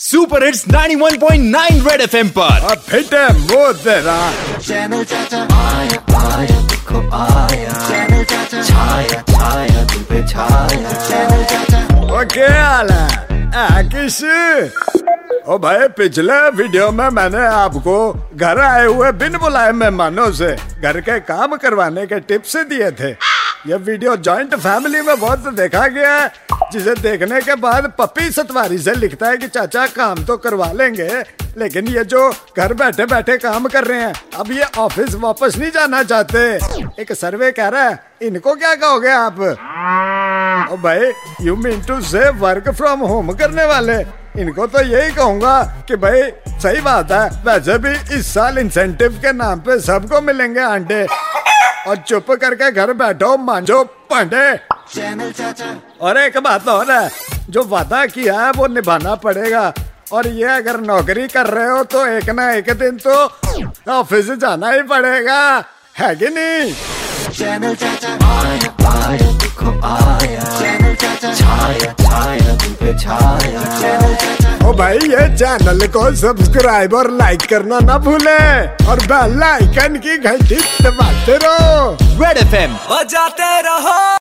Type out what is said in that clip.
Super hits 91.9 red FM पर अब fit है वो तेरा चैनल चाचा आया आया देखो आया चैनल चाचा छाया छाया तुम पे छाया चैनल चाचा वो क्या हाल है? आ, किस? ओ भाई पिछले वीडियो में मैंने आपको घर आए हुए बिन बुलाए मेहमानों से घर के काम करवाने के टिप्स दिए थे। ये वीडियो जॉइंट फैमिली में बहुत देखा गया है। जिसे देखने के बाद पप्पी सतवारी से लिखता है कि चाचा काम तो करवा लेंगे, लेकिन ये जो घर बैठे बैठे काम कर रहे हैं, अब ये ऑफ़िस वापस नहीं जाना चाहते। एक सर्वे कह रहा है, इनको क्या कहोगे आप? ओ भाई you mean to say work from home करने वाले? इनको तो यही कहूँगा कि भाई, सही बात है, वैसे भी इस साल इंसेंटिव के नाम पे सबको मिलेंगे आंटे और चुप करके घर बैठो, मांझो, पांडे। चैनल चाचा। और एक बात और है जो वादा किया है वो निभाना पड़ेगा। और ये अगर नौकरी कर रहे हो तो एक ना एक दिन तो ऑफ़िस जाना ही पड़ेगा। है कि नहीं? चैनल चाचा। आया आया देखो आया। चैनल चाचा। छाया छाया तुम पे छाया। चैनल चाचा। ओ भाई ये चैनल को सब्सक्राइब और लाइक करना ना भूले। और बेल आइकन की घंटी दबाते रहो। रेड एफएम बजाते रहो।